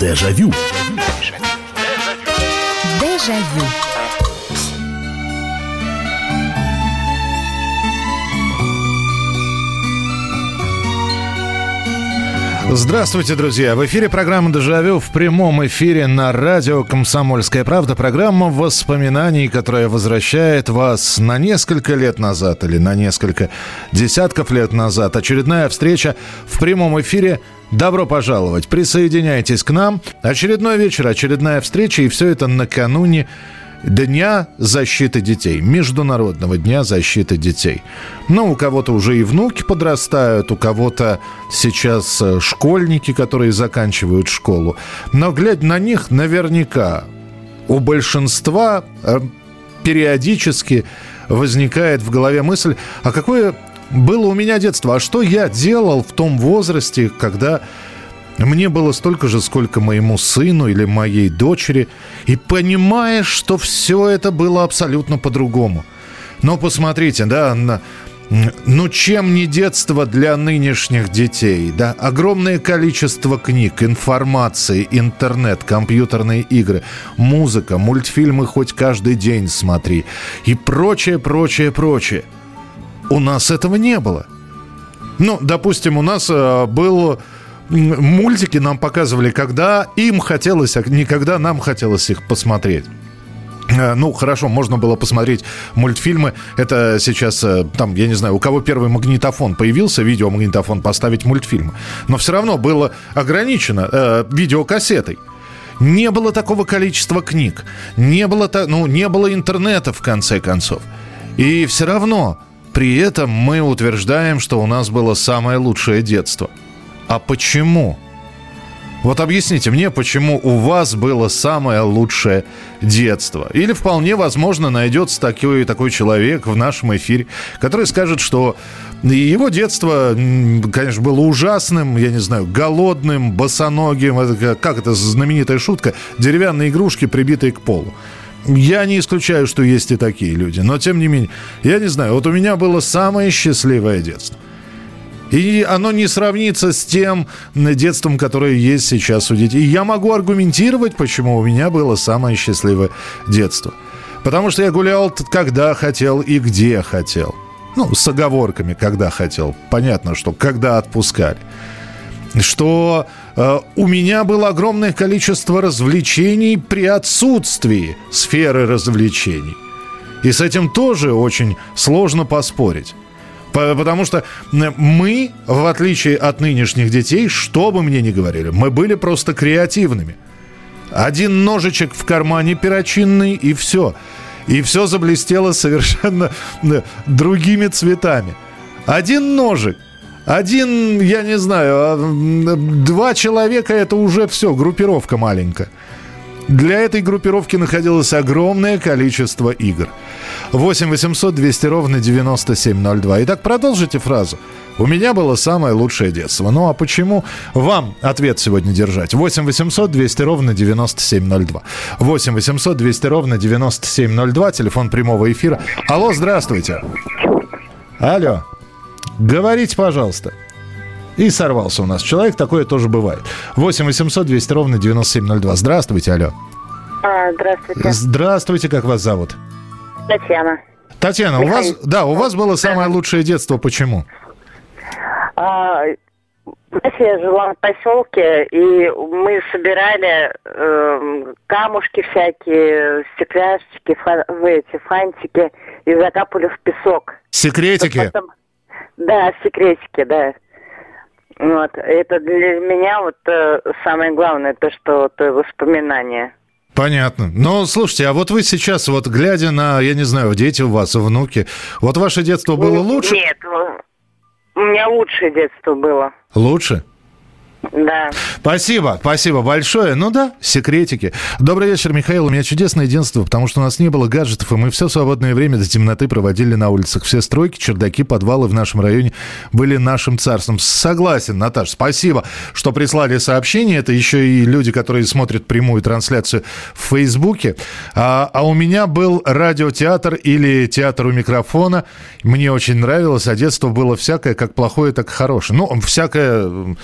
Дежавю. Дежавю. Здравствуйте, друзья! В эфире программа «Дежавю» в прямом эфире на радио «Комсомольская правда». Программа воспоминаний, которая возвращает вас на несколько лет назад или на несколько десятков лет назад. Очередная встреча в прямом эфире Добро пожаловать, присоединяйтесь к нам. Очередной вечер, очередная встреча, и все это накануне Дня защиты детей, Международного дня защиты детей. Ну, у кого-то уже и внуки подрастают, у кого-то сейчас э, школьники, которые заканчивают школу. Но, глядя на них, наверняка у большинства э, периодически возникает в голове мысль, а какое было у меня детство, а что я делал в том возрасте, когда мне было столько же, сколько моему сыну или моей дочери. И понимаешь, что все это было абсолютно по-другому. Но посмотрите, да, на, ну, чем не детство для нынешних детей, да? Огромное количество книг, информации, интернет, компьютерные игры, музыка, мультфильмы хоть каждый день смотри и прочее, прочее, прочее. У нас этого не было. Ну, допустим, у нас э, был мультики нам показывали, когда им хотелось, а не когда нам хотелось их посмотреть. Э, ну, хорошо, можно было посмотреть мультфильмы. Это сейчас, э, там, я не знаю, у кого первый магнитофон появился, видеомагнитофон, поставить мультфильмы. Но все равно было ограничено э, видеокассетой. Не было такого количества книг. Не было, ну, не было интернета, в конце концов. И все равно при этом мы утверждаем, что у нас было самое лучшее детство – а почему? Вот объясните мне, почему у вас было самое лучшее детство. Или вполне возможно найдется такой, такой человек в нашем эфире, который скажет, что его детство, конечно, было ужасным, я не знаю, голодным, босоногим. Это, как это знаменитая шутка? Деревянные игрушки, прибитые к полу. Я не исключаю, что есть и такие люди. Но, тем не менее, я не знаю, вот у меня было самое счастливое детство. И оно не сравнится с тем детством, которое есть сейчас у детей. И я могу аргументировать, почему у меня было самое счастливое детство. Потому что я гулял когда хотел и где хотел. Ну, с оговорками, когда хотел. Понятно, что когда отпускали. Что э, у меня было огромное количество развлечений при отсутствии сферы развлечений. И с этим тоже очень сложно поспорить. Потому что мы, в отличие от нынешних детей, что бы мне ни говорили, мы были просто креативными. Один ножичек в кармане перочинный и все. И все заблестело совершенно другими цветами. Один ножик. Один, я не знаю, а, два человека это уже все, группировка маленькая. Для этой группировки находилось огромное количество игр. 8 800 200 ровно 9702. Итак, продолжите фразу. У меня было самое лучшее детство. Ну а почему вам ответ сегодня держать? 8 800 200 ровно 9702. 8 800 200 ровно 9702. Телефон прямого эфира. Алло, здравствуйте. Алло. Говорите, пожалуйста. И сорвался у нас человек, такое тоже бывает. 8 800 200 ровно 9702. Здравствуйте, алло. А, здравствуйте. Здравствуйте, как вас зовут? Татьяна. Татьяна, Михаил. у вас, да, у вас было самое лучшее детство. Почему? А, я жила в поселке, и мы собирали э, камушки всякие, стекляшечки, фа, в эти фантики и закапывали в песок. Секретики? Потом... Да, секретики, да. Вот, это для меня вот э, самое главное, то, что вот, воспоминания. Понятно. Но слушайте, а вот вы сейчас, вот глядя на, я не знаю, дети у вас, внуки, вот ваше детство было лучше? Нет, у меня лучшее детство было. Лучше? Да. Спасибо, спасибо большое. Ну да, секретики. Добрый вечер, Михаил. У меня чудесное детство, потому что у нас не было гаджетов, и мы все свободное время до темноты проводили на улицах. Все стройки, чердаки, подвалы в нашем районе были нашим царством. Согласен, Наташ, спасибо, что прислали сообщение. Это еще и люди, которые смотрят прямую трансляцию в Фейсбуке. А, а у меня был радиотеатр или театр у микрофона. Мне очень нравилось, а детство было всякое, как плохое, так и хорошее. Ну, всякое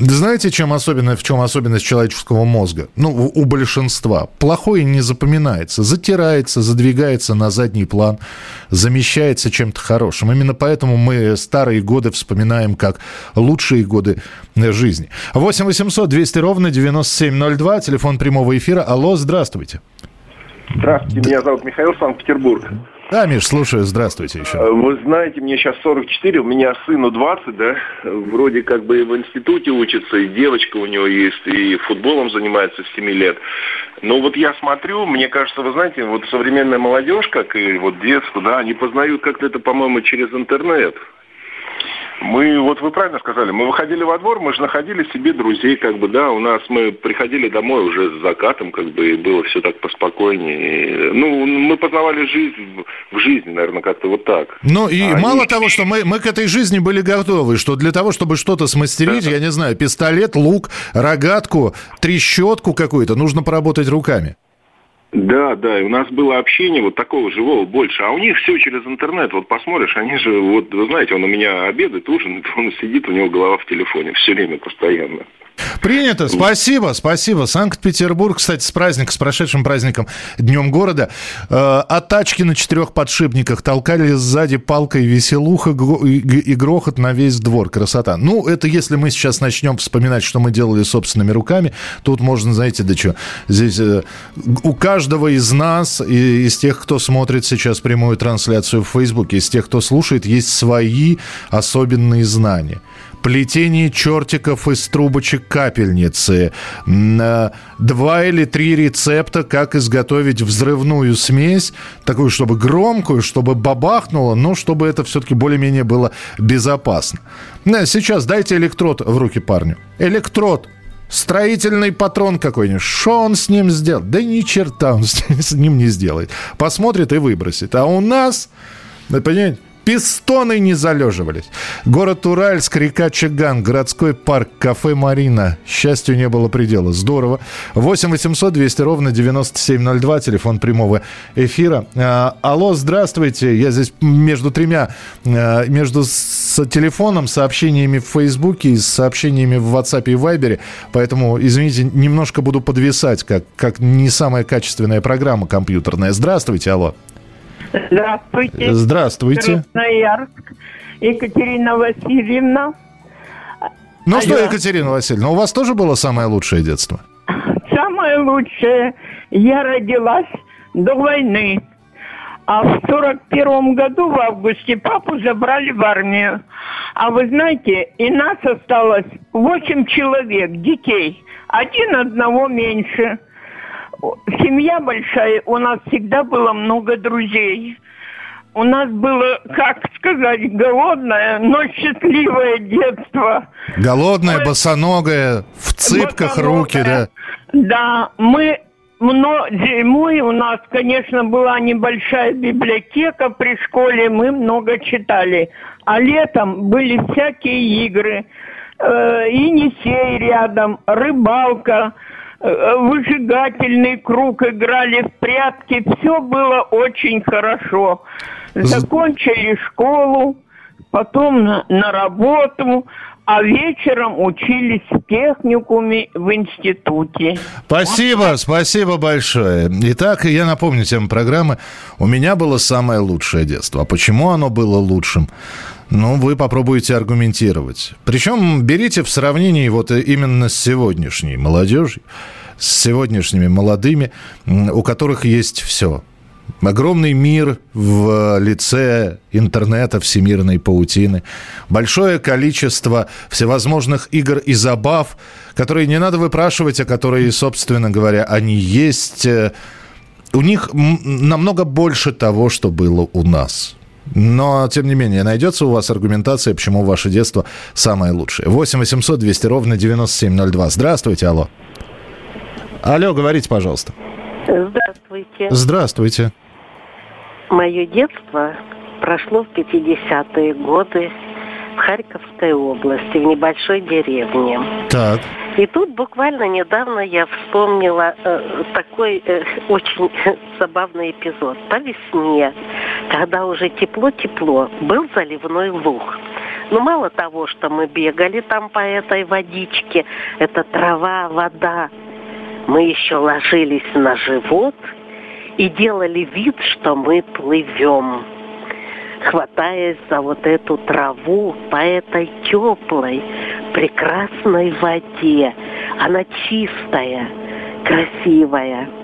Знаете, чем особенно, в чем особенность человеческого мозга? Ну, у, большинства. Плохое не запоминается, затирается, задвигается на задний план, замещается чем-то хорошим. Именно поэтому мы старые годы вспоминаем как лучшие годы жизни. 8 800 200 ровно 9702, телефон прямого эфира. Алло, здравствуйте. Здравствуйте, меня зовут Михаил, Санкт-Петербург. Да, Миш, слушаю, здравствуйте еще. Э, вы знаете, мне сейчас 44, у меня сыну 20, да, вроде как бы в институте учится, и девочка у него есть, и футболом занимается с 7 лет. Но вот я смотрю, мне кажется, вы знаете, вот современная молодежь, как и вот детство, да, они познают как-то это, по-моему, через интернет. Мы, вот вы правильно сказали, мы выходили во двор, мы же находили себе друзей, как бы, да, у нас мы приходили домой уже с закатом, как бы, и было все так поспокойнее. Ну, мы познавали жизнь в жизни, наверное, как-то вот так. Ну, и а мало они... того, что мы, мы к этой жизни были готовы, что для того, чтобы что-то смастерить, да. я не знаю, пистолет, лук, рогатку, трещотку какую-то, нужно поработать руками. Да, да, и у нас было общение вот такого живого больше. А у них все через интернет. Вот посмотришь, они же, вот, вы знаете, он у меня обедает, ужинает, он сидит, у него голова в телефоне все время, постоянно. Принято. Спасибо, спасибо. Санкт-Петербург, кстати, с праздником, с прошедшим праздником Днем города. Э, от тачки на четырех подшипниках толкали сзади палкой веселуха и грохот на весь двор. Красота. Ну, это если мы сейчас начнем вспоминать, что мы делали собственными руками, тут можно, знаете, да что, здесь э, у каждого из нас, и из тех, кто смотрит сейчас прямую трансляцию в Фейсбуке, из тех, кто слушает, есть свои особенные знания плетение чертиков из трубочек капельницы, э, два или три рецепта, как изготовить взрывную смесь, такую, чтобы громкую, чтобы бабахнуло, но чтобы это все-таки более-менее было безопасно. Э, сейчас дайте электрод в руки парню. Электрод. Строительный патрон какой-нибудь. Что он с ним сделает? Да ни черта он с ним не сделает. Посмотрит и выбросит. А у нас, понимаете, Пистоны не залеживались. Город Уральск, река Чаган, городской парк, кафе «Марина». Счастью не было предела. Здорово. 8 800 200 ровно 9702, телефон прямого эфира. А, алло, здравствуйте. Я здесь между тремя, а, между с телефоном, сообщениями в Фейсбуке и сообщениями в WhatsApp и Viber. Поэтому, извините, немножко буду подвисать, как, как не самая качественная программа компьютерная. Здравствуйте, алло. Здравствуйте. Здравствуйте. Красноярск. Екатерина Васильевна. Ну Алло. что, Екатерина Васильевна, у вас тоже было самое лучшее детство? Самое лучшее. Я родилась до войны. А в сорок первом году в августе папу забрали в армию. А вы знаете, и нас осталось восемь человек, детей. Один одного меньше семья большая, у нас всегда было много друзей. У нас было, как сказать, голодное, но счастливое детство. Голодное, мы... босоногое, в цыпках босоногое. руки, да? Да, мы но зимой у нас, конечно, была небольшая библиотека при школе, мы много читали. А летом были всякие игры. Э, Енисей рядом, рыбалка – выжигательный круг, играли в прятки. Все было очень хорошо. Закончили школу, потом на, на работу, а вечером учились в техникуме в институте. Спасибо, спасибо большое. Итак, я напомню тему программы. У меня было самое лучшее детство. А почему оно было лучшим? Ну, вы попробуете аргументировать. Причем берите в сравнении вот именно с сегодняшней молодежью, с сегодняшними молодыми, у которых есть все. Огромный мир в лице интернета, всемирной паутины. Большое количество всевозможных игр и забав, которые не надо выпрашивать, а которые, собственно говоря, они есть. У них намного больше того, что было у нас. Но, тем не менее, найдется у вас аргументация, почему ваше детство самое лучшее. 8 800 200 ровно 9702. Здравствуйте, алло. Алло, говорите, пожалуйста. Здравствуйте. Здравствуйте. Мое детство прошло в 50-е годы в Харьковской области, в небольшой деревне. Так. И тут буквально недавно я вспомнила э, такой э, очень забавный эпизод. По весне, когда уже тепло-тепло, был заливной луг. Ну, мало того, что мы бегали там по этой водичке, это трава, вода, мы еще ложились на живот и делали вид, что мы плывем, хватаясь за вот эту траву по этой теплой, прекрасной воде. Она чистая, красивая.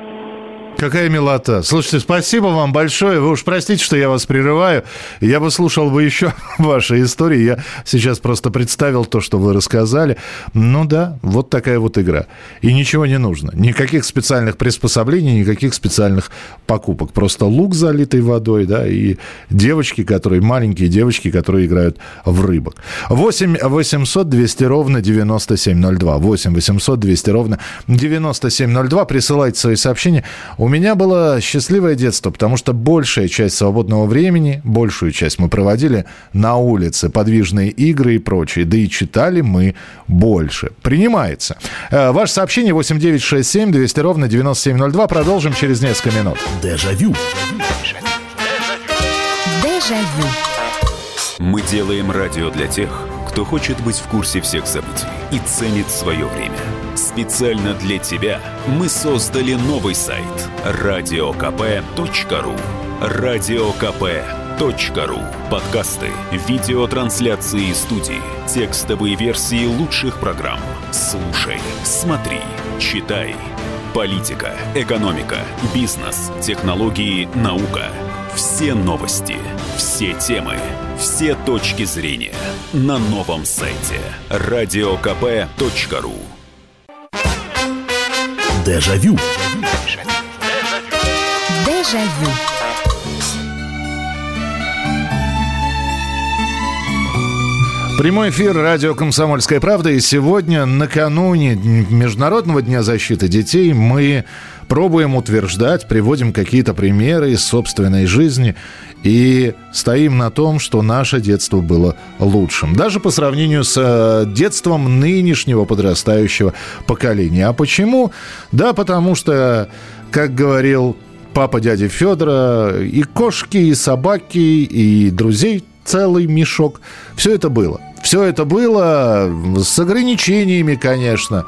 Какая милота. Слушайте, спасибо вам большое. Вы уж простите, что я вас прерываю. Я бы слушал бы еще ваши истории. Я сейчас просто представил то, что вы рассказали. Ну да, вот такая вот игра. И ничего не нужно. Никаких специальных приспособлений, никаких специальных покупок. Просто лук, залитый водой, да, и девочки, которые, маленькие девочки, которые играют в рыбок. 8 800 200 ровно 9702. 8 800 200 ровно 9702. Присылайте свои сообщения. У меня было счастливое детство, потому что большая часть свободного времени, большую часть мы проводили на улице, подвижные игры и прочее. Да и читали мы больше. Принимается. Э, ваше сообщение 8967 200 ровно 9702. Продолжим через несколько минут. Дежавю. Дежавю. Мы делаем радио для тех, кто хочет быть в курсе всех событий и ценит свое время. Специально для тебя мы создали новый сайт радиокп.ру радиокп.ру Подкасты, видеотрансляции студии, текстовые версии лучших программ. Слушай, смотри, читай. Политика, экономика, бизнес, технологии, наука. Все новости, все темы, все точки зрения на новом сайте радиокп.ру Дежавю. Дежавю. Прямой эфир радио «Комсомольская правда». И сегодня, накануне Международного дня защиты детей, мы пробуем утверждать, приводим какие-то примеры из собственной жизни и стоим на том, что наше детство было лучшим. Даже по сравнению с э, детством нынешнего подрастающего поколения. А почему? Да, потому что, как говорил папа дяди Федора, и кошки, и собаки, и друзей целый мешок. Все это было. Все это было с ограничениями, конечно.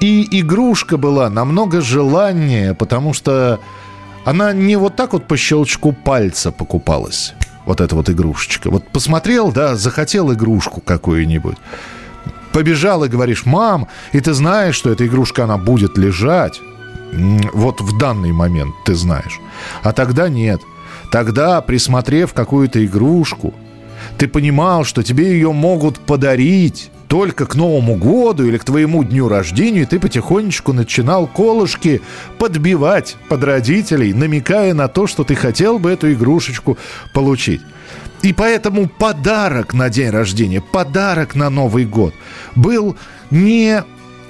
И игрушка была намного желаннее, потому что она не вот так вот по щелчку пальца покупалась. Вот эта вот игрушечка. Вот посмотрел, да, захотел игрушку какую-нибудь. Побежал и говоришь, мам, и ты знаешь, что эта игрушка, она будет лежать. Вот в данный момент ты знаешь. А тогда нет. Тогда, присмотрев какую-то игрушку, ты понимал, что тебе ее могут подарить только к Новому году или к твоему дню рождения, ты потихонечку начинал колышки подбивать под родителей, намекая на то, что ты хотел бы эту игрушечку получить. И поэтому подарок на день рождения, подарок на Новый год был не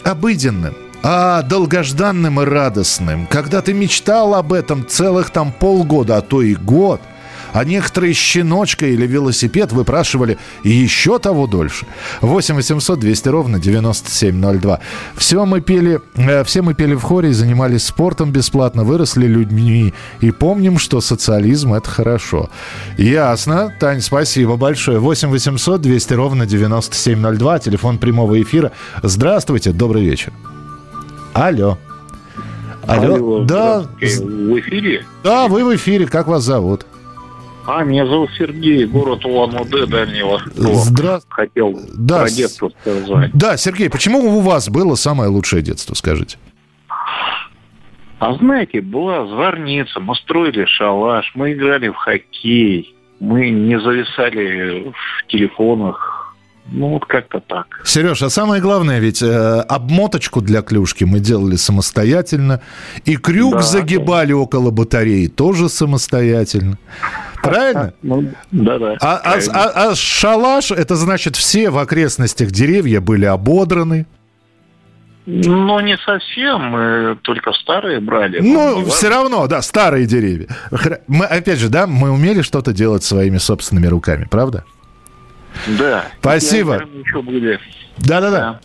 обыденным, а долгожданным и радостным. Когда ты мечтал об этом целых там полгода, а то и год – а некоторые щеночка или велосипед выпрашивали еще того дольше. 8 800 200 ровно 9702. Все мы пели, э, все мы пели в хоре и занимались спортом бесплатно, выросли людьми и помним, что социализм это хорошо. Ясно. Тань, спасибо большое. 8 800 200 ровно 9702. Телефон прямого эфира. Здравствуйте, добрый вечер. Алло. Алло. Алло да. В эфире? Да, вы в эфире. Как вас зовут? А, меня зовут Сергей, город Улан-Удэ, Дальний Восток. Здравствуйте. Хотел да, про детство сказать. Да, Сергей, почему у вас было самое лучшее детство, скажите? А знаете, была зорница, мы строили шалаш, мы играли в хоккей, мы не зависали в телефонах, ну, вот как-то так. Сереж, а самое главное, ведь э, обмоточку для клюшки мы делали самостоятельно. И крюк да, загибали да. около батареи тоже самостоятельно. Правильно? Ну, да, да. А, а, а, а шалаш, это значит, все в окрестностях деревья были ободраны. Ну, не совсем, мы только старые брали. Ну, все равно, да, старые деревья. Мы, опять же, да, мы умели что-то делать своими собственными руками, правда? Да. Спасибо. Да-да-да.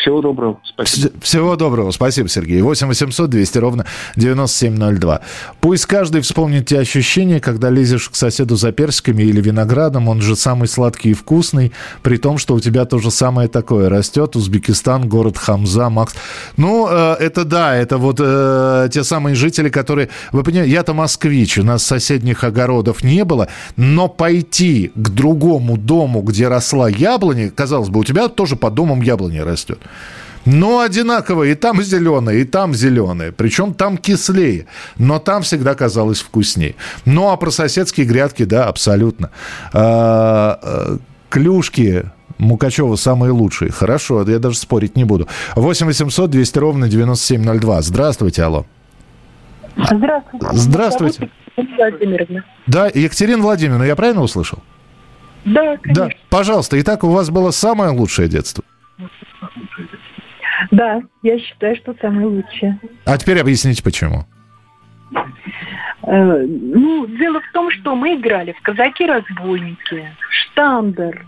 Всего доброго. Спасибо. Всего доброго. Спасибо, Сергей. 8 800 200 ровно 9702. Пусть каждый вспомнит те ощущения, когда лезешь к соседу за персиками или виноградом. Он же самый сладкий и вкусный, при том, что у тебя то же самое такое растет. Узбекистан, город Хамза, Макс. Ну, э, это да, это вот э, те самые жители, которые... Вы понимаете, я-то москвич, у нас соседних огородов не было, но пойти к другому дому, где росла яблоня, казалось бы, у тебя тоже под домом яблоня растет. Но одинаково, и там зеленое, и там зеленое. Причем там кислее, но там всегда казалось вкуснее. Ну, а про соседские грядки, да, абсолютно. А, а, клюшки, Мукачева самые лучшие. Хорошо, я даже спорить не буду. 8 800 200 ровно 9702. Здравствуйте, алло. Здравствуйте. Здравствуйте. Владимировна. Да, Екатерина Владимировна, я правильно услышал? Да, конечно. Да, пожалуйста. Итак, у вас было самое лучшее детство? Да, я считаю, что самое лучшее. А теперь объясните, почему. Э, ну, дело в том, что мы играли в казаки-разбойники, штандер.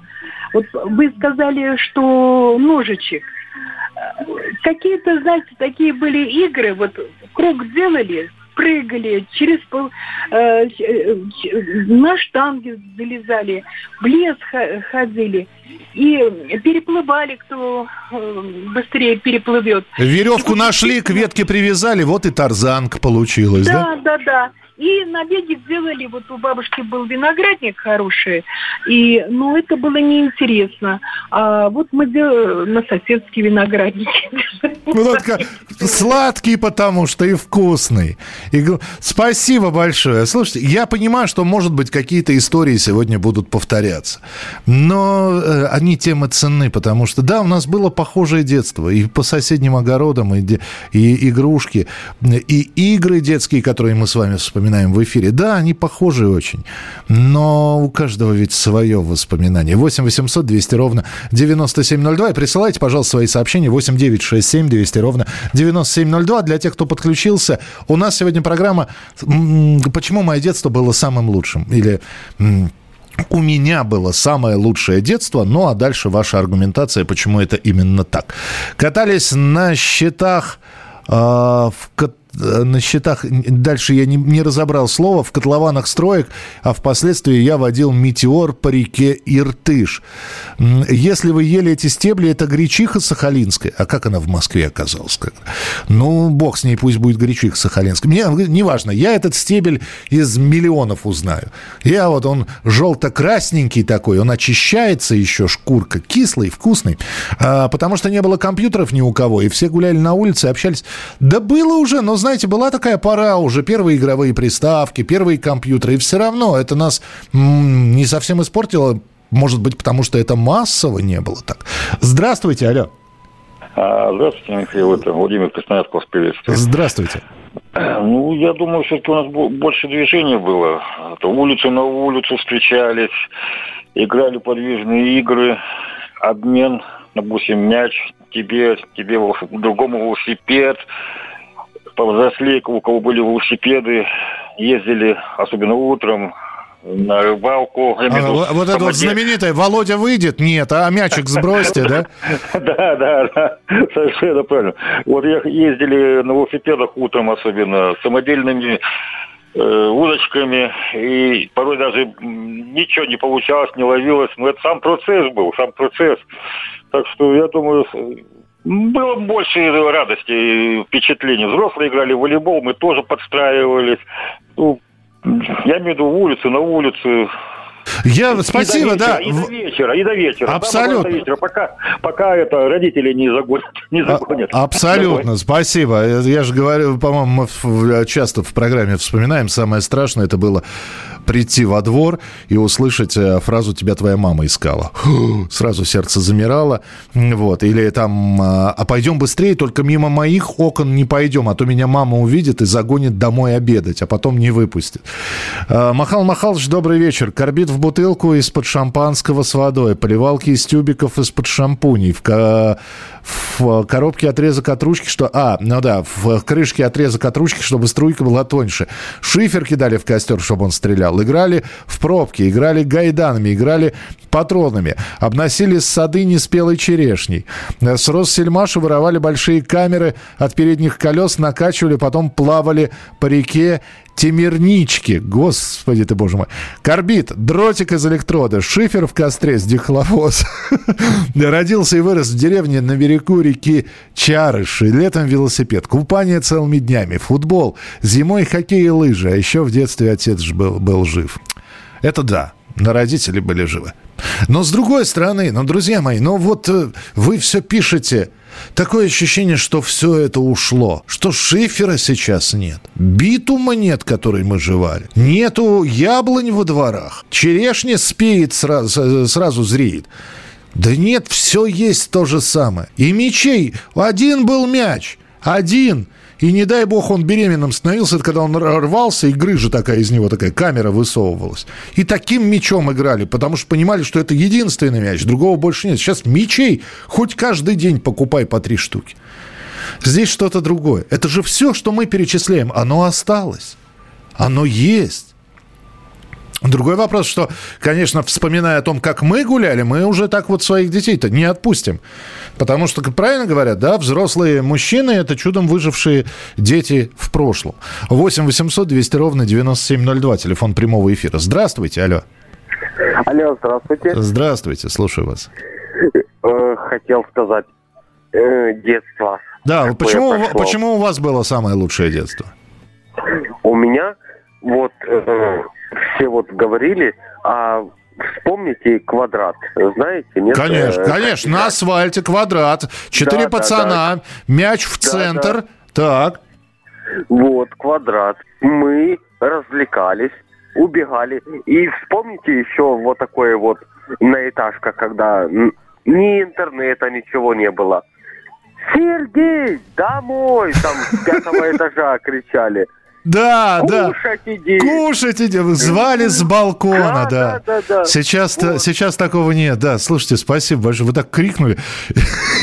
Вот вы сказали, что ножичек. Э, Какие-то, знаете, такие были игры, вот круг делали, прыгали, через пол, э, э, на штанги залезали, в лес ходили и переплывали, кто э, быстрее переплывет. Веревку нашли, к ветке привязали, вот и тарзанка получилась, да? Да, да, да. И набеги сделали, вот у бабушки был виноградник хороший, и, ну, это было неинтересно. А вот мы делали на соседские виноградники. Ну, только сладкий, потому что и вкусный. И спасибо большое. Слушайте, я понимаю, что, может быть, какие-то истории сегодня будут повторяться. Но э, они тем и ценны, потому что, да, у нас было похожее детство. И по соседним огородам, и, и игрушки, и игры детские, которые мы с вами вспоминаем в эфире. Да, они похожи очень. Но у каждого ведь свое воспоминание. 8 800 200 ровно 9702. И присылайте, пожалуйста, свои сообщения. 8 9 6 7 200 ровно 9702. Для тех, кто подключился, у нас сегодня программа «Почему мое детство было самым лучшим?» Или у меня было самое лучшее детство, ну а дальше ваша аргументация, почему это именно так. Катались на счетах э, в на счетах, дальше я не, не разобрал слово, в котлованах строек, а впоследствии я водил метеор по реке Иртыш. Если вы ели эти стебли, это гречиха сахалинская. А как она в Москве оказалась? Ну, бог с ней, пусть будет гречиха сахалинская. Мне неважно, я этот стебель из миллионов узнаю. Я вот, он желто-красненький такой, он очищается еще, шкурка, кислый, вкусный. А, потому что не было компьютеров ни у кого, и все гуляли на улице, общались. Да было уже, но, знаете, была такая пора уже, первые игровые приставки, первые компьютеры, и все равно это нас м, не совсем испортило, может быть, потому что это массово не было так. Здравствуйте, алло. А, Здравствуйте, Михаил, это Владимир Красноярск вас приветствует. Здравствуйте. Ну, я думаю, все-таки у нас бо- больше движения было. То улицу на улицу встречались, играли подвижные игры, обмен, допустим, мяч тебе, тебе другому велосипед. Повзрослее, у кого были велосипеды, ездили, особенно утром, на рыбалку. А, имею в виду, вот вот это вот знаменитое «Володя выйдет?» Нет, а мячик сбросьте, да? Да, да, да, совершенно правильно. Вот ездили на велосипедах утром особенно, самодельными э, удочками, и порой даже ничего не получалось, не ловилось. Но это сам процесс был, сам процесс. Так что я думаю, было больше радости и впечатлений. Взрослые играли в волейбол, мы тоже подстраивались. Ну, я имею в виду улицу, на улицу. Я, И спасибо, до да. вечера, И до вечера, и до вечера. Да, Абсолютно. до вечера, пока, пока это родители не загонят. Не загонят. А- Абсолютно, спасибо. Я же говорю, по-моему, мы часто в программе вспоминаем, самое страшное это было прийти во двор и услышать э, фразу «тебя твоя мама искала». Фу, Сразу сердце замирало. Вот. Или там а «а пойдем быстрее, только мимо моих окон не пойдем, а то меня мама увидит и загонит домой обедать, а потом не выпустит». А, Махал Махалыч, добрый вечер. Корбит в бутылку из-под шампанского с водой, поливалки из тюбиков из-под шампуней, в, ко- в коробке отрезок от ручки, что... А, ну да, в крышке отрезок от ручки, чтобы струйка была тоньше. Шифер кидали в костер, чтобы он стрелял. Играли в пробки, играли гайданами, играли патронами. Обносили сады неспелой черешней. С Россельмаша воровали большие камеры от передних колес, накачивали, потом плавали по реке Темирнички, господи ты, боже мой. Корбит, дротик из электрода, шифер в костре с дихлофос. Родился и вырос в деревне на берегу реки Чарыши. Летом велосипед, купание целыми днями, футбол, зимой хоккей и лыжи. А еще в детстве отец был, был жив. Это да, но родители были живы. Но с другой стороны, ну, друзья мои, ну вот э, вы все пишете, такое ощущение, что все это ушло, что шифера сейчас нет, битума нет, который мы жевали, нету яблонь во дворах, черешня спеет, сразу, сразу зреет. Да нет, все есть то же самое. И мечей, один был мяч, один – и не дай бог он беременным становился, это когда он рвался, и грыжа такая из него, такая камера высовывалась. И таким мечом играли, потому что понимали, что это единственный мяч, другого больше нет. Сейчас мечей хоть каждый день покупай по три штуки. Здесь что-то другое. Это же все, что мы перечисляем, оно осталось. Оно есть. Другой вопрос, что, конечно, вспоминая о том, как мы гуляли, мы уже так вот своих детей-то не отпустим. Потому что, как правильно говорят, да, взрослые мужчины – это чудом выжившие дети в прошлом. 8 800 200 ровно 9702, телефон прямого эфира. Здравствуйте, алло. Алло, здравствуйте. Здравствуйте, слушаю вас. Э, хотел сказать, э, детство. Да, почему, почему у вас было самое лучшее детство? У меня вот э, все вот говорили, а вспомните квадрат, знаете, нет? Конечно, конечно, на асфальте квадрат, четыре да, пацана, да, да. мяч в да, центр, да. так. Вот, квадрат. Мы развлекались, убегали. И вспомните еще вот такое вот на этажках, когда ни интернета, ничего не было. Сергей, домой! Там с пятого этажа кричали. Да, да. Кушать иди. Кушать иди. Звали с балкона, да. да. да, да, Сейчас, вот. сейчас такого нет. Да, слушайте, спасибо большое. Вы так крикнули,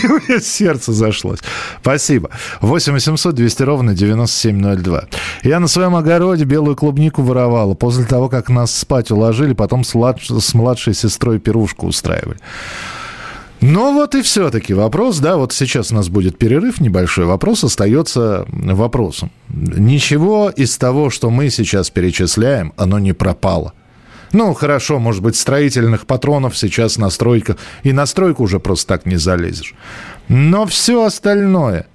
и у меня сердце зашлось. Спасибо. 8 800 200 ровно 9702. Я на своем огороде белую клубнику воровала. После того, как нас спать уложили, потом с, младш... с младшей сестрой пирушку устраивали. Ну вот и все-таки вопрос, да, вот сейчас у нас будет перерыв небольшой, вопрос остается вопросом. Ничего из того, что мы сейчас перечисляем, оно не пропало. Ну, хорошо, может быть, строительных патронов сейчас на стройках, и на стройку уже просто так не залезешь. Но все остальное.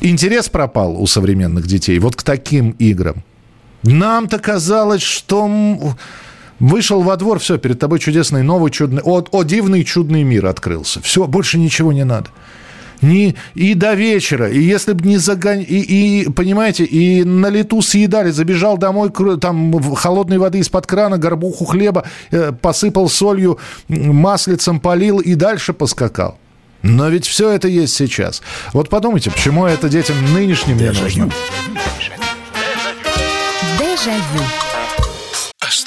Интерес пропал у современных детей вот к таким играм. Нам-то казалось, что Вышел во двор, все, перед тобой чудесный новый чудный... О, о дивный чудный мир открылся. Все, больше ничего не надо. Не, и до вечера, и если бы не загон... И, и, понимаете, и на лету съедали, забежал домой, там холодной воды из-под крана, горбуху хлеба, э, посыпал солью, маслицем полил и дальше поскакал. Но ведь все это есть сейчас. Вот подумайте, почему это детям нынешним не нужно. Дежавю.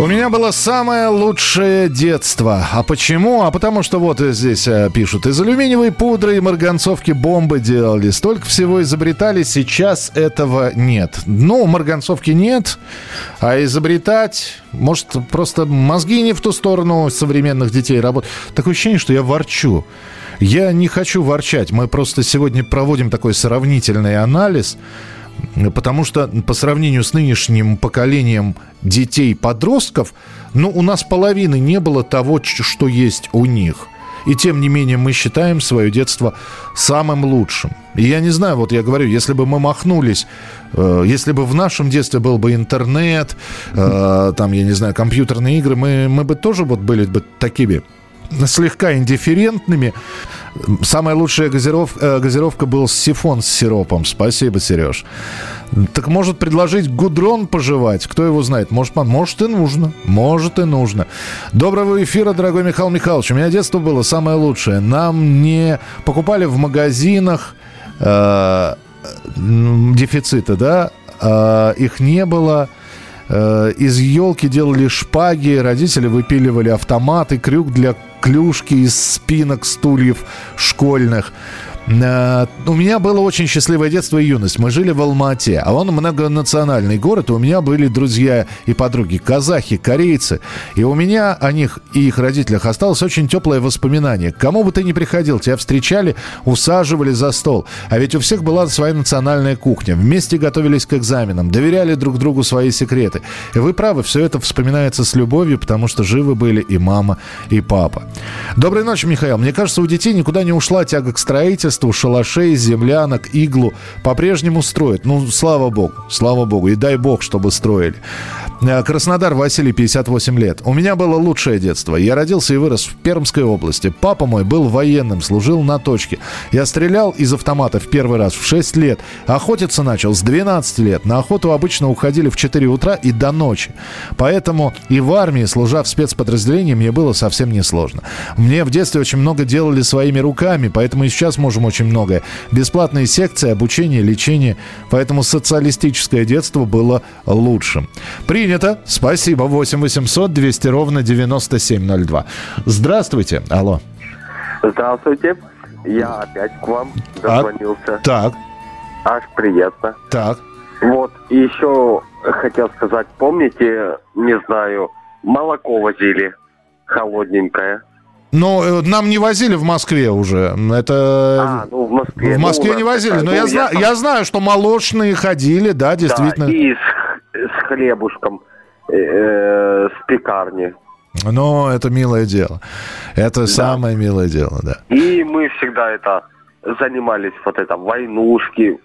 У меня было самое лучшее детство. А почему? А потому что вот здесь э, пишут. Из алюминиевой пудры и марганцовки бомбы делали. Столько всего изобретали, сейчас этого нет. Ну, марганцовки нет, а изобретать... Может, просто мозги не в ту сторону современных детей работают. Такое ощущение, что я ворчу. Я не хочу ворчать. Мы просто сегодня проводим такой сравнительный анализ Потому что по сравнению с нынешним поколением детей-подростков, ну, у нас половины не было того, что есть у них – и тем не менее мы считаем свое детство самым лучшим. И я не знаю, вот я говорю, если бы мы махнулись, э, если бы в нашем детстве был бы интернет, э, там, я не знаю, компьютерные игры, мы, мы бы тоже вот были бы такими слегка индифферентными. Самая лучшая газировка, э, газировка был сифон с сиропом. Спасибо, Сереж. Так может предложить гудрон пожевать? Кто его знает? Может, может и нужно. Может и нужно. Доброго эфира, дорогой Михаил Михайлович. У меня детство было самое лучшее. Нам не покупали в магазинах э, дефицита, да? Э, их не было. Э, из елки делали шпаги, родители выпиливали автоматы, крюк для клюшки из спинок стульев школьных. Э, у меня было очень счастливое детство и юность. Мы жили в Алма-Ате, а он многонациональный город. И у меня были друзья и подруги казахи, корейцы. И у меня о них и их родителях осталось очень теплое воспоминание. кому бы ты ни приходил, тебя встречали, усаживали за стол. А ведь у всех была своя национальная кухня. Вместе готовились к экзаменам, доверяли друг другу свои секреты. И вы правы, все это вспоминается с любовью, потому что живы были и мама, и папа. Доброй ночи, Михаил. Мне кажется, у детей никуда не ушла тяга к строительству строительству шалашей, землянок, иглу по-прежнему строят. Ну, слава богу, слава богу. И дай бог, чтобы строили. Э, Краснодар, Василий, 58 лет. У меня было лучшее детство. Я родился и вырос в Пермской области. Папа мой был военным, служил на точке. Я стрелял из автомата в первый раз в 6 лет. Охотиться начал с 12 лет. На охоту обычно уходили в 4 утра и до ночи. Поэтому и в армии, служа в спецподразделении, мне было совсем несложно. Мне в детстве очень много делали своими руками, поэтому и сейчас можем очень многое. Бесплатные секции, обучение, лечение. Поэтому социалистическое детство было лучшим. Принято. Спасибо. 8 800 200 ровно 9702. Здравствуйте. Алло. Здравствуйте. Я опять к вам дозвонился. А, так. Аж приятно. Так. Вот, и еще хотел сказать, помните, не знаю, молоко возили холодненькое. Но э, нам не возили в Москве уже. Это... А, ну в Москве. В Москве ну, не возили. Но ну, я, я, зна... я знаю, что молочные ходили, да, действительно. Да, и с, с хлебушком, э, э, с пекарни. Но это милое дело. Это да. самое милое дело, да. И мы всегда это занимались, вот это, войнушки,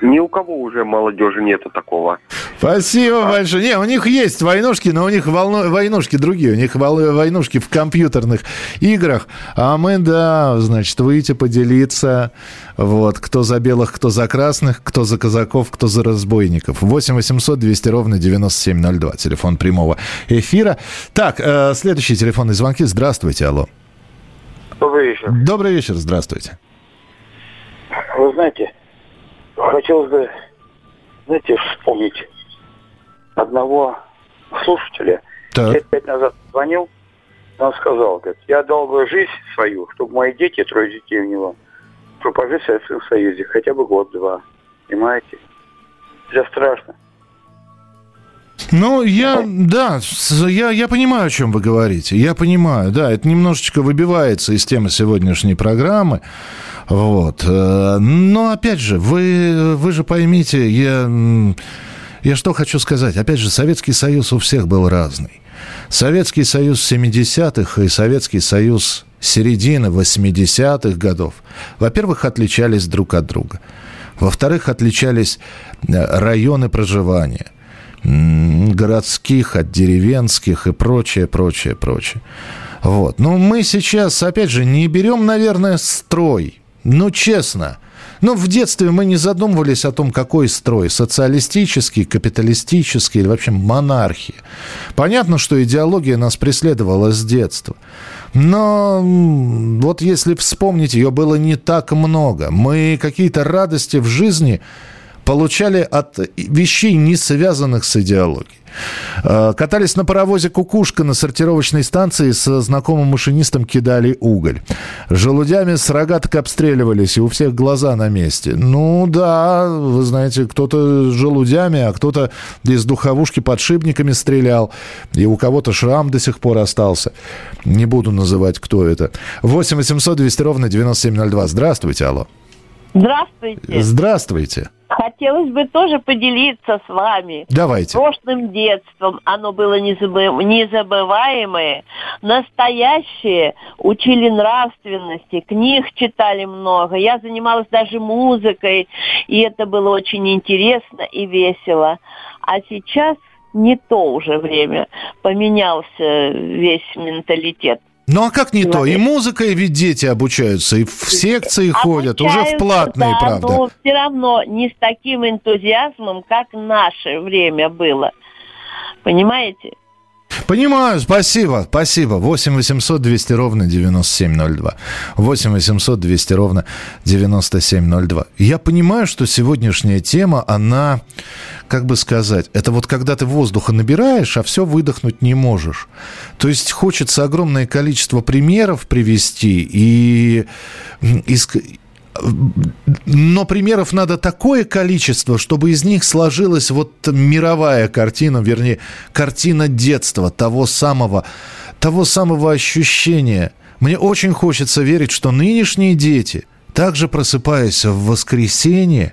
ни у кого уже молодежи нету такого. Спасибо а? большое. Не, у них есть войнушки, но у них волну... войнушки другие. У них войнушки в компьютерных играх. А мы, да, значит, выйти поделиться. Вот, кто за белых, кто за красных, кто за казаков, кто за разбойников. 8 800 200 ровно 9702. Телефон прямого эфира. Так, э, следующие телефонные звонки. Здравствуйте, алло. Добрый вечер. Добрый вечер, здравствуйте. Вы знаете, хотелось бы, знаете, вспомнить одного слушателя. Так. Лет пять назад звонил, он сказал, говорит, я дал бы жизнь свою, чтобы мои дети, трое детей у него, чтобы пожить в Советском Союзе хотя бы год-два. Понимаете? Это страшно. Ну, я, да, я, я понимаю, о чем вы говорите. Я понимаю, да, это немножечко выбивается из темы сегодняшней программы. Вот. Э, но, опять же, вы, вы же поймите, я, я что хочу сказать. Опять же, Советский Союз у всех был разный. Советский Союз 70-х и Советский Союз середины 80-х годов, во-первых, отличались друг от друга. Во-вторых, отличались э, районы проживания – городских от деревенских и прочее, прочее, прочее. Вот. Но мы сейчас, опять же, не берем, наверное, строй. Ну, честно. Ну, в детстве мы не задумывались о том, какой строй. Социалистический, капиталистический или вообще монархия. Понятно, что идеология нас преследовала с детства. Но вот если вспомнить, ее было не так много. Мы какие-то радости в жизни получали от вещей, не связанных с идеологией. Э, катались на паровозе «Кукушка» на сортировочной станции, со знакомым машинистом кидали уголь. Желудями с рогаток обстреливались, и у всех глаза на месте. Ну да, вы знаете, кто-то желудями, а кто-то из духовушки подшипниками стрелял, и у кого-то шрам до сих пор остался. Не буду называть, кто это. 8 800 200 ровно 9702. Здравствуйте, алло. Здравствуйте. Здравствуйте. Хотелось бы тоже поделиться с вами Давайте. прошлым детством. Оно было незабы- незабываемое. Настоящее. Учили нравственности, книг читали много. Я занималась даже музыкой, и это было очень интересно и весело. А сейчас не то уже время. Поменялся весь менталитет. Ну а как не то? И музыкой ведь дети обучаются, и в секции ходят, уже в Обучаются, платные, да, правда. Но все равно не с таким энтузиазмом, как наше время было. Понимаете? Понимаю, спасибо, спасибо. 8 800 200 ровно 9702. 8 800 200 ровно 9702. Я понимаю, что сегодняшняя тема, она, как бы сказать, это вот когда ты воздуха набираешь, а все выдохнуть не можешь. То есть хочется огромное количество примеров привести и... иск- но примеров надо такое количество, чтобы из них сложилась вот мировая картина, вернее, картина детства, того самого, того самого ощущения. Мне очень хочется верить, что нынешние дети, также просыпаясь в воскресенье,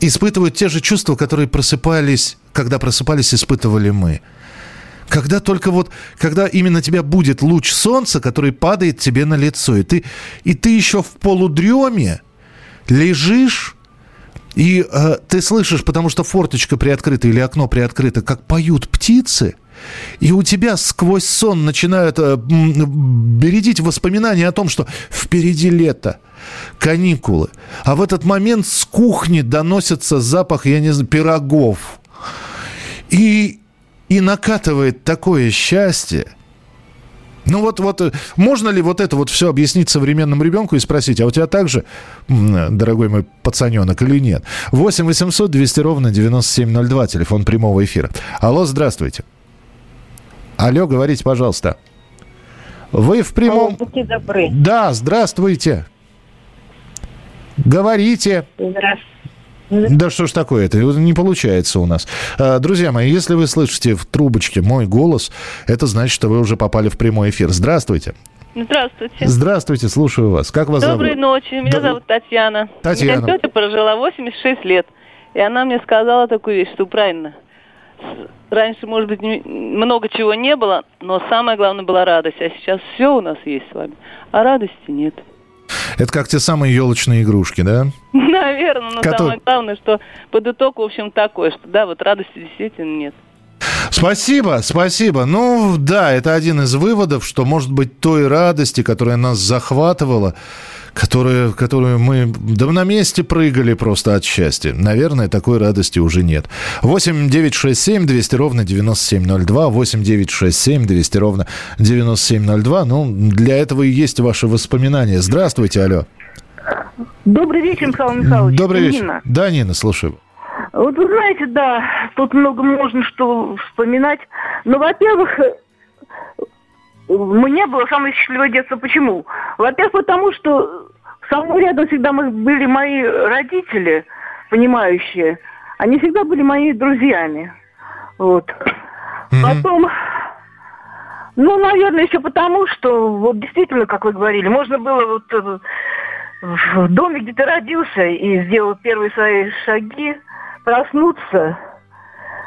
испытывают те же чувства, которые просыпались, когда просыпались, испытывали мы. Когда только вот, когда именно тебя будет луч солнца, который падает тебе на лицо, и ты, и ты еще в полудреме лежишь, и э, ты слышишь, потому что форточка приоткрыта или окно приоткрыто, как поют птицы, и у тебя сквозь сон начинают э, бередить воспоминания о том, что впереди лето, каникулы. А в этот момент с кухни доносится запах, я не знаю, пирогов. И, и накатывает такое счастье. Ну вот, вот, э, можно ли вот это вот все объяснить современному ребенку и спросить, а у тебя так же, м, дорогой мой пацаненок, или нет? 8 800 200 ровно 9702, телефон прямого эфира. Алло, здравствуйте. Алло, говорите, пожалуйста. Вы в прямом... Будьте добры. Да, здравствуйте. Говорите. Здравствуйте. Да что ж такое это? Не получается у нас. А, Друзья мои, если вы слышите в трубочке мой голос, это значит, что вы уже попали в прямой эфир. Здравствуйте. Здравствуйте. Здравствуйте, слушаю вас. Как вас Доброй зовут? ночи. Меня Да- зовут Татьяна. Татьяна. Меня тетя прожила 86 лет. И она мне сказала такую вещь, что правильно. Раньше, может быть, много чего не было, но самое главное была радость. А сейчас все у нас есть с вами, а радости нет. Это как те самые елочные игрушки, да? Наверное, но Который- самое главное, что под итог, в общем, такой, что да, вот радости действительно нет. Спасибо, спасибо. Ну, да, это один из выводов, что, может быть, той радости, которая нас захватывала, которая, которую мы да на месте прыгали просто от счастья. Наверное, такой радости уже нет. 8 9 6 7 200 ровно 9702. 8 9 6 7 200 ровно 9702. Ну, для этого и есть ваши воспоминания. Здравствуйте, алло. Добрый вечер, Михаил Михайлович. Добрый вечер. Нина. Да, Нина, слушаю. Вот вы знаете, да, тут много можно что вспоминать. Но, во-первых, у меня было самое счастливое детство. Почему? Во-первых, потому что со мной рядом всегда были мои родители, понимающие. Они всегда были моими друзьями. Вот. Потом, ну, наверное, еще потому, что вот действительно, как вы говорили, можно было вот э, в доме, где ты родился и сделал первые свои шаги, проснуться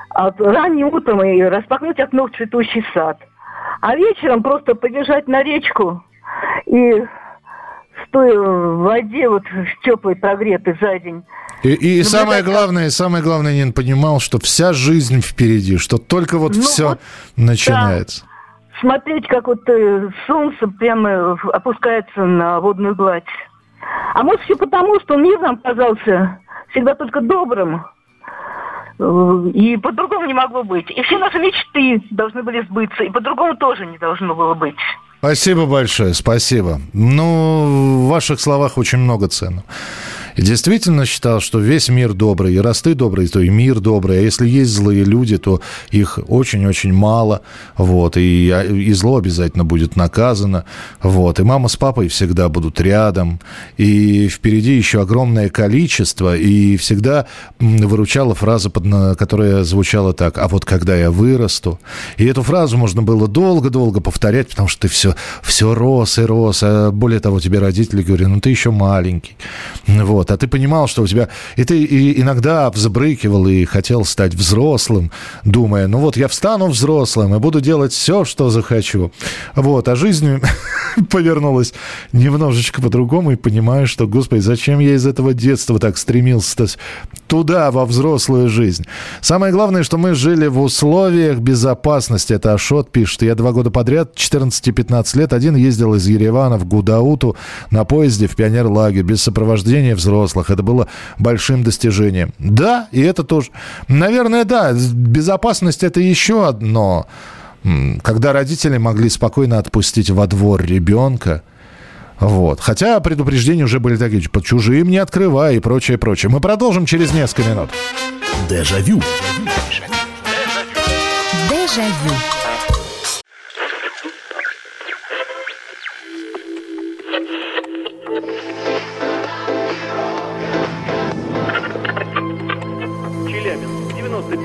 от ранним утром и распахнуть окно в цветущий сад. А вечером просто побежать на речку и стоя в воде, вот в теплой, прогретой за день, И, и Ну, самое это- главное, самое главное, Нин понимал, что вся жизнь впереди, что только вот Ну все вот, начинается. смотреть, как вот э, солнце прямо опускается на водную гладь. А может все потому, что мир нам казался всегда только добрым. Э, И по-другому не могло быть. И все наши мечты должны были сбыться, и по-другому тоже не должно было быть. Спасибо большое, спасибо. Ну, в ваших словах очень много ценного. Действительно считал, что весь мир добрый. И раз ты добрый, то и мир добрый. А если есть злые люди, то их очень-очень мало. Вот. И, и зло обязательно будет наказано. Вот. И мама с папой всегда будут рядом. И впереди еще огромное количество. И всегда выручала фраза, которая звучала так. А вот когда я вырасту. И эту фразу можно было долго-долго повторять, потому что ты все, все рос и рос. А более того, тебе родители говорили, ну ты еще маленький. Вот. Вот, а ты понимал, что у тебя... И ты и иногда взбрыкивал и хотел стать взрослым, думая, ну вот я встану взрослым и буду делать все, что захочу. Вот, а жизнь повернулась немножечко по-другому и понимаю, что, господи, зачем я из этого детства так стремился туда, во взрослую жизнь. Самое главное, что мы жили в условиях безопасности. Это Ашот пишет. Я два года подряд, 14-15 лет, один ездил из Еревана в Гудауту на поезде в пионерлагерь без сопровождения взрослых. Это было большим достижением. Да, и это тоже. Наверное, да, безопасность это еще одно. Когда родители могли спокойно отпустить во двор ребенка, вот. Хотя предупреждения уже были такие, под чужим не открывай и прочее, прочее. Мы продолжим через несколько минут. Дежавю. Дежавю. Челябинск,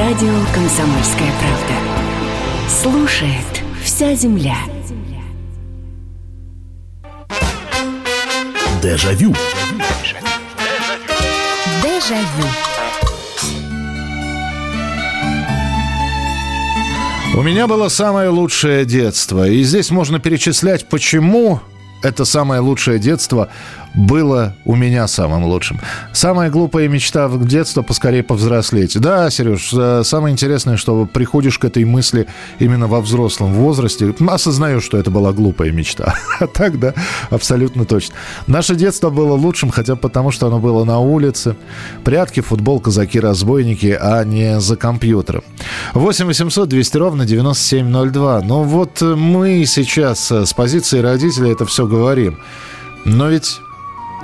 Радио «Комсомольская правда». Слушает вся земля. Дежавю. Дежавю. У меня было самое лучшее детство. И здесь можно перечислять, почему это самое лучшее детство было у меня самым лучшим. Самая глупая мечта в детство поскорее повзрослеть. Да, Сереж, э, самое интересное, что приходишь к этой мысли именно во взрослом возрасте. Осознаешь, что это была глупая мечта. А так, да, абсолютно точно. Наше детство было лучшим, хотя потому, что оно было на улице. Прятки, футбол, казаки, разбойники, а не за компьютером. 8 800 200 ровно 9702. Ну вот мы сейчас э, с позиции родителей это все говорим. Но ведь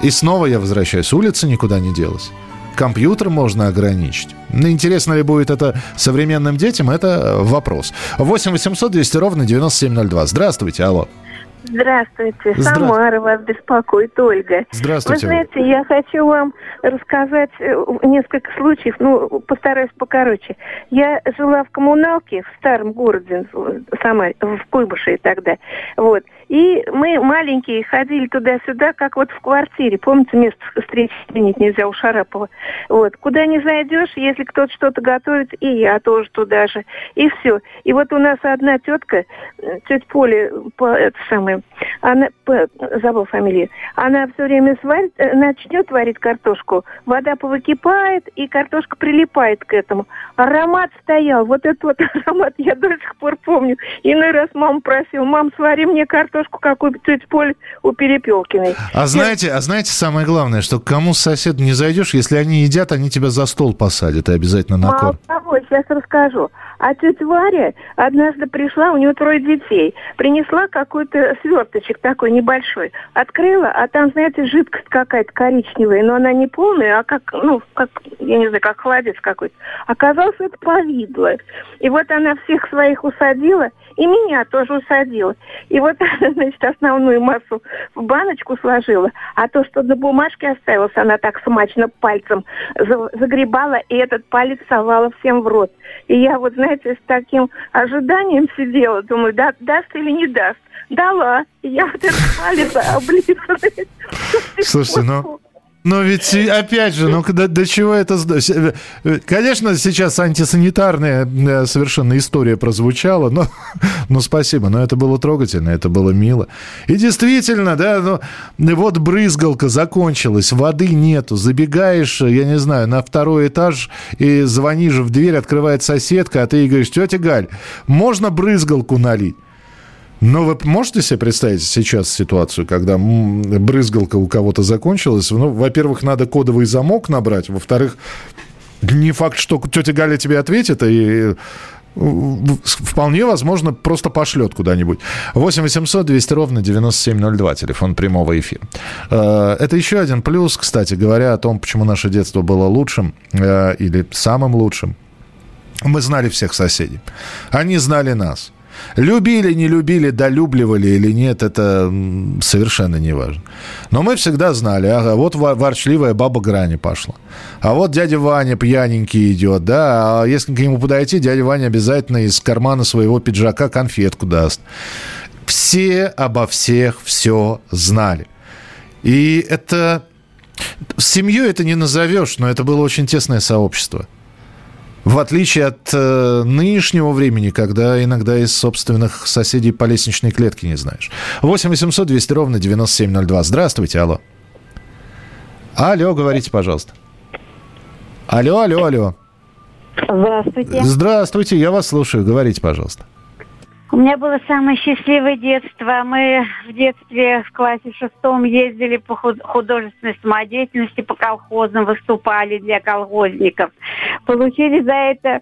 и снова я возвращаюсь. Улица никуда не делась. Компьютер можно ограничить. Интересно ли будет это современным детям, это вопрос. 8 800 200 ровно 9702. Здравствуйте, алло. Здравствуйте, Здра- Самара вас беспокоит, Ольга. Здравствуйте, Вы знаете, я хочу вам рассказать э, несколько случаев, ну, постараюсь покороче. Я жила в коммуналке в старом городе, в Самаре, в Куйбышеве тогда, вот. И мы маленькие ходили туда-сюда, как вот в квартире. Помните, место встречи сменить нельзя у Шарапова. Вот. Куда не зайдешь, если кто-то что-то готовит, и я тоже туда же. И все. И вот у нас одна тетка, тетя Поля, по, это самое, она, по, забыл фамилию, она все время сварит, э, начнет варить картошку, вода повыкипает, и картошка прилипает к этому. Аромат стоял, вот этот вот аромат я до сих пор помню. Иной раз мама просила, мам, свари мне картошку, как у тети Поли у Перепелкиной. А знаете, а знаете самое главное, что к кому с соседом не зайдешь, если они едят, они тебя за стол посадят и обязательно на Мало корм. того, сейчас расскажу. А тетя Варя однажды пришла, у нее трое детей, принесла какой-то сверточек такой небольшой, открыла, а там, знаете, жидкость какая-то коричневая, но она не полная, а как, ну, как, я не знаю, как холодец какой-то. Оказалось, это повидло. И вот она всех своих усадила, и меня тоже усадила. И вот, значит, основную массу в баночку сложила, а то, что на бумажке оставилось, она так смачно пальцем за- загребала, и этот палец совала всем в рот. И я вот, знаете, с таким ожиданием сидела, думаю, да, даст или не даст. Дала. И я вот этот палец облизываю. Слушайте, ну... Но ведь опять же, ну до, до чего это... э, э, Конечно, сейчас антисанитарная э, совершенно история прозвучала, но, ну спасибо, но это было трогательно, это было мило. И действительно, да, ну, вот брызгалка закончилась, воды нету, забегаешь, я не знаю, на второй этаж и звонишь в дверь, открывает соседка, а ты ей говоришь, тетя Галь, можно брызгалку налить? Но вы можете себе представить сейчас ситуацию, когда брызгалка у кого-то закончилась? Ну, во-первых, надо кодовый замок набрать. Во-вторых, не факт, что тетя Галя тебе ответит, и вполне возможно, просто пошлет куда-нибудь. 8 800 200 ровно 9702, телефон прямого эфира. Э, это еще один плюс, кстати говоря, о том, почему наше детство было лучшим э, или самым лучшим. Мы знали всех соседей. Они знали нас. Любили, не любили, долюбливали или нет, это совершенно не важно. Но мы всегда знали, ага, вот ворчливая баба Грани пошла. А вот дядя Ваня пьяненький идет, да, а если к нему подойти, дядя Ваня обязательно из кармана своего пиджака конфетку даст. Все обо всех все знали. И это... Семью это не назовешь, но это было очень тесное сообщество. В отличие от э, нынешнего времени, когда иногда из собственных соседей по лестничной клетке не знаешь. 8 800 200 ровно 9702. Здравствуйте, алло. Алло, говорите, пожалуйста. Алло, алло, алло. Здравствуйте. Здравствуйте, я вас слушаю. Говорите, пожалуйста. У меня было самое счастливое детство. Мы в детстве в классе шестом ездили по художественной самодеятельности, по колхозам выступали для колхозников. Получили за это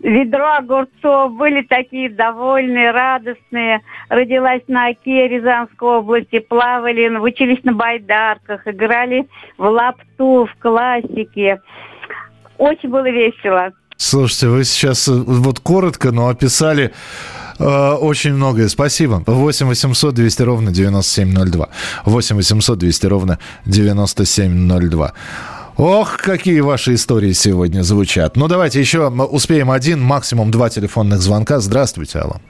ведро огурцов, были такие довольные, радостные. Родилась на Оке Рязанской области, плавали, учились на байдарках, играли в лапту, в классике. Очень было весело. Слушайте, вы сейчас э, вот коротко, но описали очень многое. Спасибо. 8 800 200 ровно 9702. 8 800 200 ровно 9702. Ох, какие ваши истории сегодня звучат. Ну, давайте еще успеем один, максимум два телефонных звонка. Здравствуйте, Алла.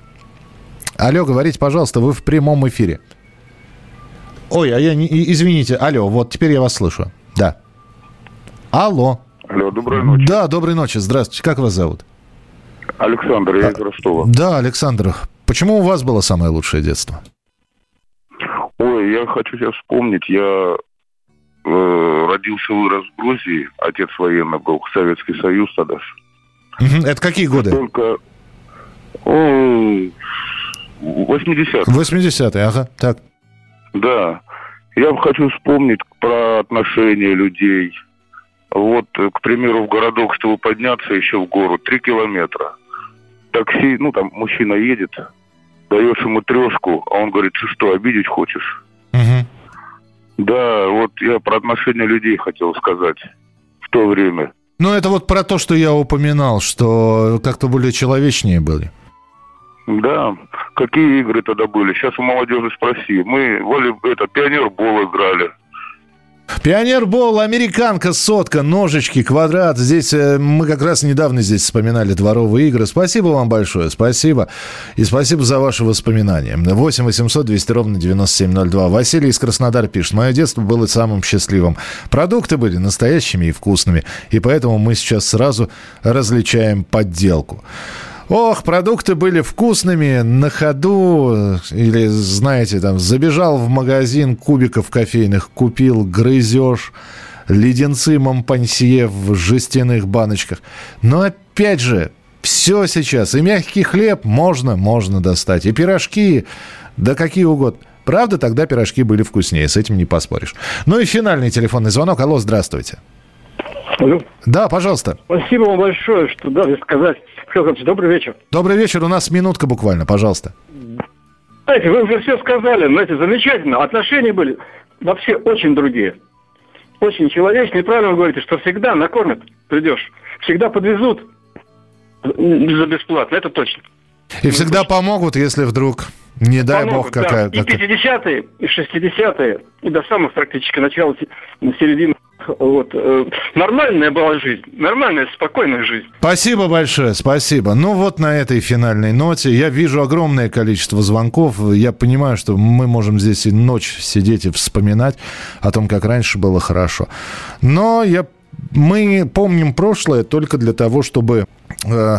Алло, говорите, пожалуйста, вы в прямом эфире. Ой, а я не... Извините, алло, вот теперь я вас слышу. Да. Алло. Алло, доброй ночи. Да, доброй ночи. Здравствуйте. Как вас зовут? Александр, я из Ростова. Да, Александр. Почему у вас было самое лучшее детство? Ой, я хочу сейчас вспомнить. Я э, родился, вырос в Грузии. Отец военный был. Советский Союз тогда. Это какие годы? Только... 80-е. 80-е, ага, так. Да. Я хочу вспомнить про отношения людей. Вот, к примеру, в городок, чтобы подняться еще в гору, три километра такси, ну, там мужчина едет, даешь ему трешку, а он говорит, ты что, обидеть хочешь? Угу. Да, вот я про отношения людей хотел сказать в то время. Ну, это вот про то, что я упоминал, что как-то более человечнее были. Да, какие игры тогда были? Сейчас у молодежи спроси. Мы воли, это, пионербол играли. Пионербол, американка, сотка, ножички, квадрат. Здесь э, мы как раз недавно здесь вспоминали дворовые игры. Спасибо вам большое, спасибо. И спасибо за ваши воспоминания. 8 800 200 ровно 9702. Василий из Краснодара пишет. Мое детство было самым счастливым. Продукты были настоящими и вкусными. И поэтому мы сейчас сразу различаем подделку. Ох, продукты были вкусными, на ходу, или, знаете, там, забежал в магазин кубиков кофейных, купил, грызешь, леденцы Монпансье в жестяных баночках. Но опять же, все сейчас, и мягкий хлеб можно, можно достать, и пирожки, да какие угодно. Правда, тогда пирожки были вкуснее, с этим не поспоришь. Ну и финальный телефонный звонок. Алло, здравствуйте. Алло. Да, пожалуйста. Спасибо вам большое, что дали сказать. Федорович, добрый вечер. Добрый вечер, у нас минутка буквально, пожалуйста. Знаете, вы уже все сказали, знаете, замечательно. Отношения были вообще очень другие. Очень человечные. Правильно вы говорите, что всегда накормят, придешь. Всегда подвезут за бесплатно, это точно. И всегда помогут, если вдруг, не дай помогут, бог, какая... Да. И 50-е, и 60-е, и до самых практически начала середины вот. Э, нормальная была жизнь, нормальная, спокойная жизнь. Спасибо большое, спасибо. Ну вот на этой финальной ноте я вижу огромное количество звонков. Я понимаю, что мы можем здесь и ночь сидеть и вспоминать о том, как раньше было хорошо. Но я, мы помним прошлое только для того, чтобы, э,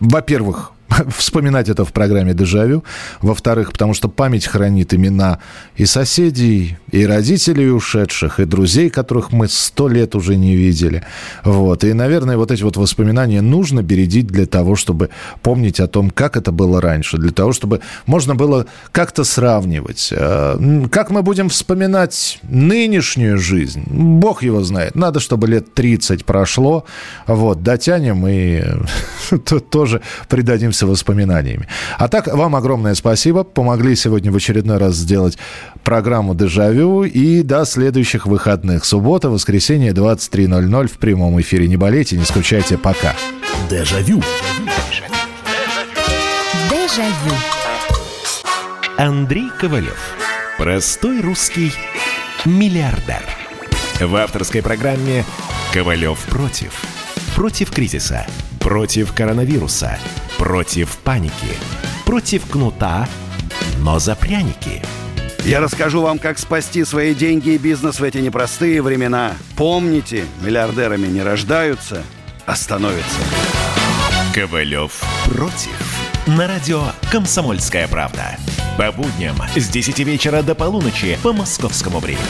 во-первых, вспоминать это в программе «Дежавю». Во-вторых, потому что память хранит имена и соседей, и родителей ушедших, и друзей, которых мы сто лет уже не видели. Вот. И, наверное, вот эти вот воспоминания нужно бередить для того, чтобы помнить о том, как это было раньше, для того, чтобы можно было как-то сравнивать. Э, как мы будем вспоминать нынешнюю жизнь? Бог его знает. Надо, чтобы лет 30 прошло. Вот, дотянем и тоже придадимся воспоминаниями. А так, вам огромное спасибо. Помогли сегодня в очередной раз сделать программу «Дежавю». И до следующих выходных. Суббота, воскресенье, 23.00 в прямом эфире. Не болейте, не скучайте. Пока. Дежавю. Дежавю. Андрей Ковалев. Простой русский миллиардер. В авторской программе «Ковалев против». Против кризиса. Против коронавируса. Против паники. Против кнута, но за пряники. Я расскажу вам, как спасти свои деньги и бизнес в эти непростые времена. Помните, миллиардерами не рождаются, а становятся. Ковалев против. На радио «Комсомольская правда». По будням с 10 вечера до полуночи по московскому времени.